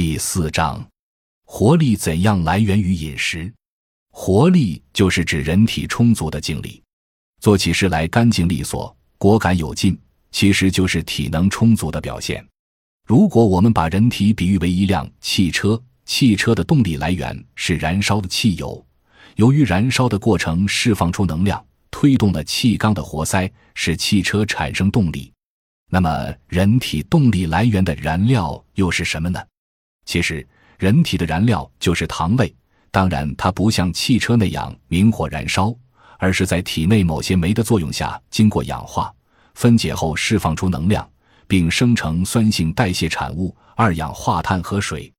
第四章，活力怎样来源于饮食？活力就是指人体充足的精力，做起事来干净利索、果敢有劲，其实就是体能充足的表现。如果我们把人体比喻为一辆汽车，汽车的动力来源是燃烧的汽油，由于燃烧的过程释放出能量，推动了气缸的活塞，使汽车产生动力。那么，人体动力来源的燃料又是什么呢？其实，人体的燃料就是糖类。当然，它不像汽车那样明火燃烧，而是在体内某些酶的作用下，经过氧化分解后释放出能量，并生成酸性代谢产物二氧化碳和水。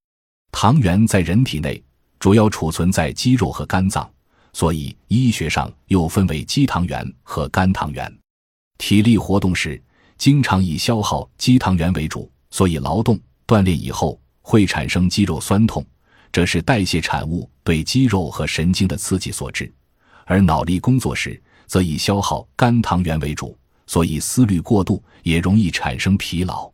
糖原在人体内主要储存在肌肉和肝脏，所以医学上又分为肌糖原和肝糖原。体力活动时，经常以消耗肌糖原为主，所以劳动锻炼以后。会产生肌肉酸痛，这是代谢产物对肌肉和神经的刺激所致；而脑力工作时，则以消耗肝糖原为主，所以思虑过度也容易产生疲劳。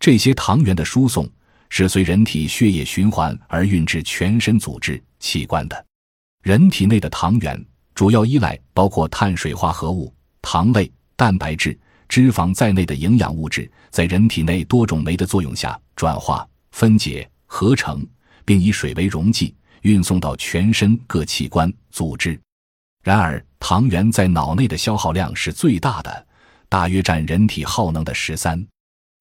这些糖原的输送是随人体血液循环而运至全身组织器官的。人体内的糖原主要依赖包括碳水化合物、糖类、蛋白质、脂肪在内的营养物质，在人体内多种酶的作用下转化。分解、合成，并以水为溶剂运送到全身各器官、组织。然而，糖原在脑内的消耗量是最大的，大约占人体耗能的十三。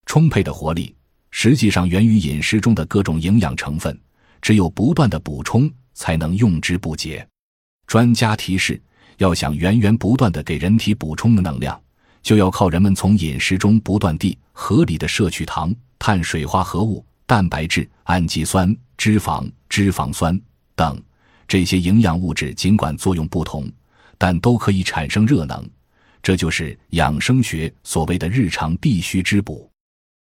充沛的活力实际上源于饮食中的各种营养成分，只有不断的补充，才能用之不竭。专家提示：要想源源不断的给人体补充能量，就要靠人们从饮食中不断地、合理的摄取糖、碳水化合物。蛋白质、氨基酸、脂肪、脂肪酸等这些营养物质，尽管作用不同，但都可以产生热能。这就是养生学所谓的日常必须之补。